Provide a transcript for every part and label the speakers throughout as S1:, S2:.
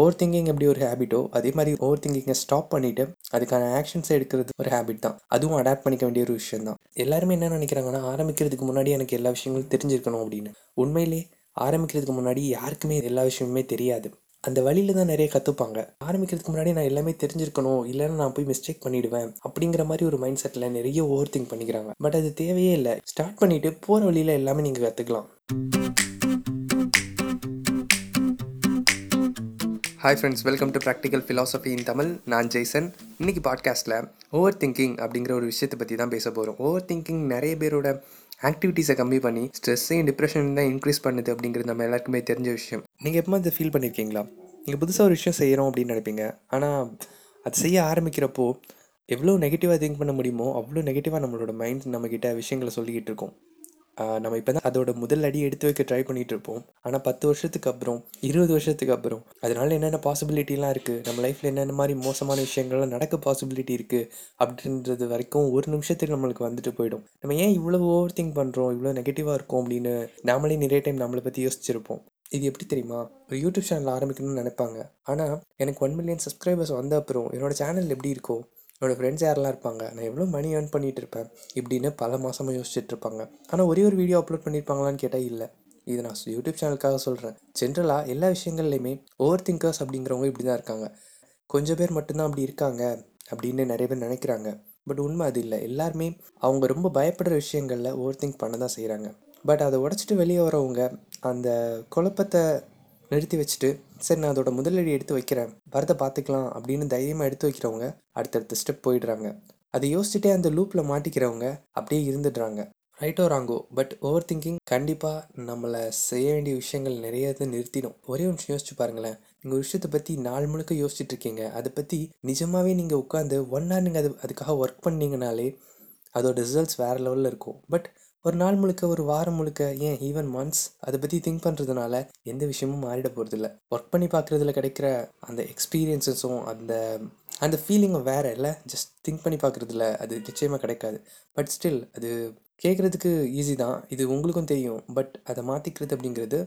S1: Over thinking எப்படி ஒரு ஹேபிட்டோ அதே மாதிரி ஓவர் திங்கிங்கை ஸ்டாப் பண்ணிவிட்டு அதுக்கான ஆக்ஷன்ஸ் எடுக்கிறது ஒரு ஹேபிட் தான். அதுவும் அடாப்ட் பண்ணிக்க வேண்டிய ஒரு விஷயம் தான் எல்லாருமே என்ன நினைக்கிறாங்கன்னா ஆரம்பிக்கிறதுக்கு முன்னாடி எனக்கு எல்லா விஷயங்களும் தெரிஞ்சிருக்கணும் அப்படின்னு. உண்மையிலே ஆரம்பிக்கிறதுக்கு முன்னாடி யாருக்குமே எல்லா விஷயமுமே தெரியாது. அந்த வழியில தான் நிறைய கற்றுப்பாங்க ஆரம்பிக்கிறதுக்கு முன்னாடி நான் எல்லாமே தெரிஞ்சிருக்கணும் இல்லைன்னா நான் போய் மிஸ்டேக் பண்ணிடுவேன் அப்படிங்கிற மாதிரி ஒரு மைண்ட் செட்டில் நிறைய ஓவர் திங்க் பண்ணிக்கிறாங்க. பட் அது தேவையே இல்லை. ஸ்டார்ட் பண்ணிவிட்டு போகிற வழியில் எல்லாமே நீங்கள் கற்றுக்கலாம் hi friends welcome to practical philosophy in Tamil நான் ஜெய்சன். இன்னைக்கு பாட்காஸ்ட்டில் ஓவர் திங்கிங் அப்படிங்கிற ஒரு விஷயத்தை பற்றி தான் பேச போகிறோம் ஓவர் திங்கிங் நிறைய பேரோட ஆக்டிவிட்டீஸை கம்மி பண்ணி ஸ்ட்ரெஸ்ஸையும் டிப்ரெஷன் தான் இன்க்ரீஸ் பண்ணுது அப்படிங்கிறது நம்ம எல்லாருக்குமே தெரிஞ்ச விஷயம். நீங்கள் எப்போ இதை ஃபீல் பண்ணியிருக்கீங்களா நீங்கள் புதுசாக ஒரு விஷயம் செய்கிறோம் அப்படின்னு நினைப்பீங்க. ஆனால் அது செய்ய ஆரம்பிக்கிறப்போ எவ்வளோ நெகட்டிவாக திங்க் பண்ண முடியுமோ அவ்வளோ நெகட்டிவாக நம்மளோட மைண்ட் நம்மக்கிட்ட விஷயங்களை சொல்லிக்கிட்டு இருக்கோம். நம்ம இப்போ தான் அதோட முதல் அடி எடுத்து வைக்க ட்ரை பண்ணிகிட்டு இருப்போம் ஆனால் பத்து வருஷத்துக்கு அப்புறம் இருபது வருஷத்துக்கு அப்புறம் அதனால என்னென்ன பாசிபிலிட்டிலாம் இருக்குது நம்ம லைஃப்பில் என்னென்ன மாதிரி மோசமான விஷயங்கள்லாம் நடக்க பாசிபிலிட்டி இருக்குது அப்படின்றது வரைக்கும் ஒரு நிமிஷத்துக்கு நம்மளுக்கு வந்துட்டு போயிடும். நம்ம ஏன் இவ்வளோ ஓவர் திங்க் பண்ணுறோம் இவ்வளோ நெகட்டிவாக இருக்கும் அப்படின்னு நாமளே நிறைய டைம் நம்மளை பற்றி யோசிச்சிருப்போம். இது எப்படி தெரியுமா? ஒரு யூடியூப் சேனல் ஆரம்பிக்கணும்னு நினைப்பாங்க. ஆனால் எனக்கு ஒன் மில்லியன் சப்ஸ்கிரைபர்ஸ் வந்த அப்புறம் என்னோட சேனல் எப்படி இருக்கோ என்னோடய ஃப்ரெண்ட்ஸ் யாரெல்லாம் இருப்பாங்க நான் எவ்வளோ மணி ஏர்ன் பண்ணிகிட்டு இருப்பேன் இப்படின்னு பல மாதமாக யோசிச்சுட்டு இருப்பாங்க ஆனால் ஒரே ஒரு வீடியோ அப்லோட் பண்ணியிருப்பாங்களான்னு கேட்டால் இல்லை. இது நான் யூடியூப் சேனலுக்காக சொல்கிறேன் ஜென்ரலாக எல்லா விஷயங்கள்லையுமே ஓவர் திங்கர்ஸ் அப்படிங்கிறவங்க இப்படி தான் இருக்காங்க. கொஞ்சம் பேர் மட்டும்தான் அப்படி இருக்காங்க அப்படின்னு நிறைய பேர் நினைக்கிறாங்க. பட் உண்மை அது இல்லை. எல்லாருமே அவங்க ரொம்ப பயப்படுற விஷயங்களில் ஓவர் திங்க் பண்ண தான் செய்கிறாங்க பட் அதை உடச்சிட்டு வெளியே வரவங்க அந்த குழப்பத்தை நிறுத்தி வச்சுட்டு சரி நான் அதோட முதலடி எடுத்து வைக்கிறேன். வரதை பார்த்துக்கலாம் அப்படின்னு தைரியமாக எடுத்து வைக்கிறவங்க அடுத்தடுத்த ஸ்டெப் போயிடுறாங்க. அதை யோசிச்சுட்டே அந்த லூப்பில் மாட்டிக்கிறவங்க அப்படியே இருந்துடுறாங்க. ரைட்டோ ராங்கோ பட் ஓவர் திங்கிங் கண்டிப்பாக நம்மளை செய்ய வேண்டிய விஷயங்கள் நிறைய இது நிறுத்திடும். ஒரே ஒரு நிமிஷம் யோசிச்சு பாருங்களேன். நீங்கள் ஒரு விஷயத்தை பற்றி நாள் முழுக்க யோசிச்சுட்டு இருக்கீங்க. அதை பற்றி நிஜமாகவே நீங்கள் உட்காந்து ஒன் ஹவர் நீங்கள் அது அதுக்காக ஒர்க் பண்ணீங்கனாலே அதோட ரிசல்ட்ஸ் வேறு லெவலில் இருக்கும். பட் ஒரு நாள் முழுக்க ஒரு வாரம் முழுக்க ஏன் ஈவன் மந்த்ஸ் அதை பற்றி திங்க் பண்ணுறதுனால எந்த விஷயமும் மாறிட போகிறதில்ல ஒர்க் பண்ணி பார்க்குறதுல கிடைக்கிற அந்த எக்ஸ்பீரியன்ஸஸும் அந்த அந்த ஃபீலிங்கும் வேறு இல்லை. ஜஸ்ட் திங்க் பண்ணி பார்க்குறதுல அது நிச்சயமாக கிடைக்காது. பட் ஸ்டில் அது கேட்குறதுக்கு ஈஸி தான். இது உங்களுக்கும் தெரியும். பட் அதை மாற்றிக்கிறது அப்படிங்கிறது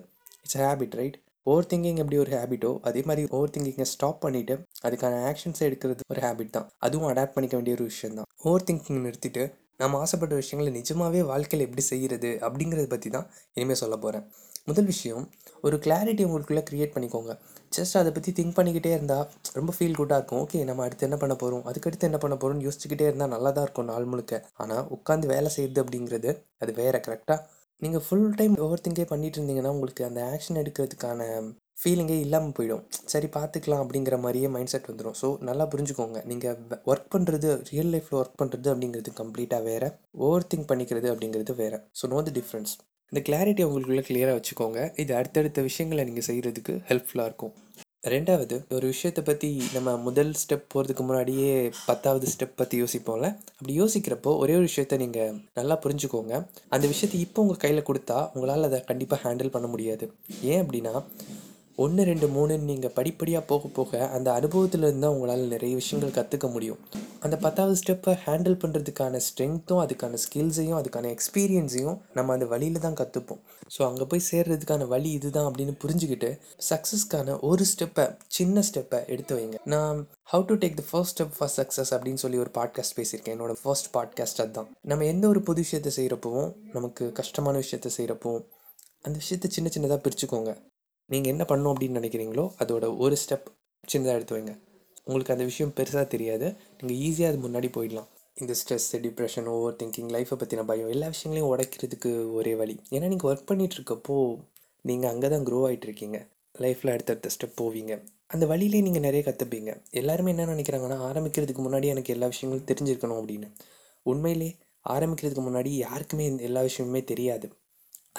S1: it's habit right over thinking எப்படி ஒரு ஹேபிட்டோ அதே மாதிரி ஓவர் திங்கிங்கை ஸ்டாப் பண்ணிவிட்டு அதுக்கான ஆக்ஷன்ஸை எடுக்கிறது ஒரு ஹேபிட் தான். அதுவும் அடாப்ட் பண்ணிக்க வேண்டிய ஒரு விஷயம் தான் ஓவர் திங்கிங் நிறுத்திட்டு நம்ம ஆசைப்பட்ட விஷயங்களை நிஜமாகவே வாழ்க்கையில் எப்படி செய்கிறது அப்படிங்கிறத பற்றி தான் இனிமேல் சொல்ல போகிறேன் முதல் விஷயம் ஒரு கிளாரிட்டி உங்களுக்குள்ளே க்ரியேட் பண்ணிக்கோங்க. ஜஸ்ட் அதை பற்றி திங்க் பண்ணிக்கிட்டே இருந்தால் ரொம்ப ஃபீல் குட்டாக இருக்கும். ஓகே நம்ம அடுத்து என்ன பண்ண போகிறோம் அதுக்கடுத்து என்ன பண்ண போகிறோம்னு யோசிச்சுக்கிட்டே இருந்தால் நல்லா தான் இருக்கும் நாள் முழுக்க. ஆனால் உட்காந்து வேலை செய்யுது அப்படிங்கிறது அது வேறு கரெக்டாக நீங்கள் ஃபுல் டைம் ஓவர் திங்கே பண்ணிட்டு இருந்தீங்கன்னா உங்களுக்கு அந்த ஆக்ஷன் எடுக்கிறதுக்கான ஃபீலிங்கே இல்லாமல் போயிடும். சரி பார்த்துக்கலாம் அப்படிங்கிற மாதிரியே மைண்ட் செட் வந்துடும் ஸோ நல்லா புரிஞ்சுக்கோங்க. நீங்கள் ஒர்க் பண்ணுறது ரியல் லைஃப்பில் ஒர்க் பண்ணுறது அப்படிங்கிறது கம்ப்ளீட்டாக வேறு. ஓவர் திங்க் பண்ணிக்கிறது அப்படிங்கிறது வேறு. ஸோ நோ த டிஃப்ரென்ஸ் இந்த கிளாரிட்டி உங்களுக்குள்ளே கிளியராக வச்சுக்கோங்க. இது அடுத்தடுத்த விஷயங்களை நீங்கள் செய்கிறதுக்கு ஹெல்ப்ஃபுல்லாக இருக்கும். ரெண்டாவது ஒரு விஷயத்தை பற்றி நம்ம முதல் ஸ்டெப் போகிறதுக்கு முன்னாடியே பத்தாவது ஸ்டெப் பற்றி யோசிப்போம்ல? அப்படி யோசிக்கிறப்போ ஒரே ஒரு விஷயத்த நீங்கள் நல்லா புரிஞ்சுக்கோங்க. அந்த விஷயத்தை இப்போ உங்கள் கையில் கொடுத்தா உங்களால் அதை கண்டிப்பாக ஹேண்டில் பண்ண முடியாது. ஏன் அப்படின்னா ஒன்று ரெண்டு மூணுன்னு நீங்கள் படிப்படியாக போக போக அந்த அனுபவத்திலேருந்து தான் உங்களால் நிறைய விஷயங்கள் கற்றுக்க முடியும். அந்த பத்தாவது ஸ்டெப்பை ஹேண்டில் பண்ணுறதுக்கான ஸ்ட்ரென்த்தும் அதுக்கான ஸ்கில்ஸையும் அதுக்கான எக்ஸ்பீரியன்ஸையும் நம்ம அந்த வழியில் தான் கற்றுப்போம் ஸோ அங்கே போய் சேர்றதுக்கான வழி இதுதான் அப்படின்னு புரிஞ்சுக்கிட்டு சக்ஸஸ்க்கான ஒரு ஸ்டெப்பை சின்ன ஸ்டெப்பை எடுத்து வைங்க. நான் how to take the first step for success அப்படின்னு சொல்லி ஒரு பாட்காஸ்ட் பேசியிருக்கேன். என்னோட ஃபர்ஸ்ட் பாட்காஸ்ட் அதுதான். நம்ம எந்த ஒரு புது விஷயத்தை செய்கிறப்பவும் நமக்கு கஷ்டமான விஷயத்தை செய்கிறப்பவும் அந்த விஷயத்தை சின்ன சின்னதாக பிரிச்சுக்கோங்க. நீங்கள் என்ன பண்ணணும் அப்படின்னு நினைக்கிறீங்களோ அதோட ஒரு ஸ்டெப் சின்னதாக எடுத்து வைங்க. உங்களுக்கு அந்த விஷயம் பெருசாக தெரியாது. நீங்கள் ஈஸியாக அது முன்னாடி போயிடலாம். இந்த ஸ்ட்ரெஸ் டிப்ரெஷன் ஓவர் திங்கிங் லைஃப்பை பற்றின பயம் எல்லா விஷயங்களையும் உடைக்கிறதுக்கு ஒரே வழி. ஏன்னா நீங்கள் ஒர்க் பண்ணிகிட்டு இருக்கப்போ நீங்கள் அங்கே தான் க்ரோ ஆகிட்டு இருக்கீங்க லைஃப்பில் அடுத்தடுத்த ஸ்டெப் போவீங்க. அந்த வழியிலே நீங்கள் நிறைய கற்றுப்பீங்க எல்லாருமே என்ன நினைக்கிறாங்கன்னா ஆரம்பிக்கிறதுக்கு முன்னாடி எனக்கு எல்லா விஷயங்களும் தெரிஞ்சிருக்கணும் அப்படின்னு. உண்மையிலே ஆரம்பிக்கிறதுக்கு முன்னாடி யாருக்குமே எல்லா விஷயமுமே தெரியாது.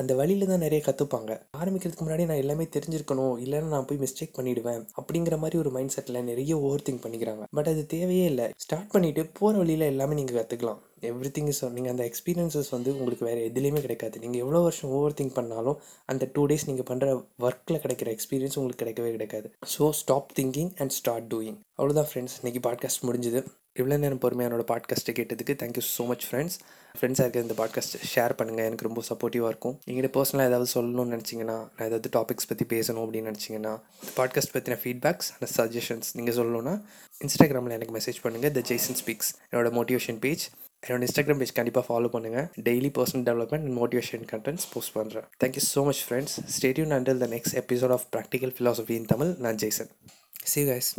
S1: அந்த வழியில தான் நிறைய கற்றுப்பாங்க ஆரம்பிக்கிறதுக்கு முன்னாடி நான் எல்லாமே தெரிஞ்சிருக்கணும். இல்லைன்னா நான் போய் மிஸ்டேக் பண்ணிடுவேன். அப்படிங்கிற மாதிரி ஒரு மைண்ட் செட்டில் நிறைய ஓவர் திங்க் பண்ணிக்கிறாங்க. பட் அது தேவையே இல்லை. ஸ்டார்ட் பண்ணிவிட்டு போகிற வழியில் எல்லாமே நீங்கள் கற்றுக்கலாம் எவ்ரி திங் இஸ் நீங்கள் அந்த எக்ஸ்பீரியன்சஸ் வந்து உங்களுக்கு வேறு எதுலேயுமே கிடைக்காது. நீங்கள் எவ்வளோ வருஷம் ஓவர் திங்க் பண்ணாலும் அந்த டூ டேஸ் நீங்கள் பண்ணுற ஒர்க்கில் கிடைக்கிற எக்ஸ்பீரியன்ஸ் உங்களுக்கு கிடைக்கவே கிடைக்காது. So stop thinking and start doing அவ்வளோதான் ஃப்ரெண்ட்ஸ் இன்றைக்கி பாட்காஸ்ட் முடிஞ்சுது. இவ்வளோ நேரம் பொறுமையாக என்னோட பாட்காஸ்ட்டை கேட்டதுக்கு தேங்க்யூ ஸோ மச் ஃப்ரெண்ட்ஸ் ஃப்ரெண்ட்ஸாக இருக்க இந்த பாட்காஸ்ட் ஷேர் பண்ணுங்கள் எனக்கு ரொம்ப சப்போர்ட்டிவாக இருக்கும். எங்கிட்ட பர்சனலாக ஏதாவது சொல்லணும்னு நினச்சிங்கன்னா நான் ஏதாவது டாபிக்ஸ் பற்றி பேசணும் அப்படின்னு நினச்சிங்கன்னா இந்த பாட்காஸ்ட் பற்றின ஃபீட்பேக்ஸ் அண்ட் சஜஷன்ஸ் நீங்கள் சொல்லணும்னா இன்ஸ்டாகிராமில் எனக்கு மெசேஜ் பண்ணுங்கள் த ஜெய்சன் ஸ்பீக்ஸ் என்னோட மோட்டிவேஷன் பேஜ் என்னோட இன்ஸ்டாகிராம் பேஜ் கண்டிப்பாக ஃபாலோ பண்ணுங்கள் daily personal development and motivation contents post பண்ணுறேன் thank you so much friends stay tuned until the next episode of practical philosophy in Tamil நான் Jaison C guys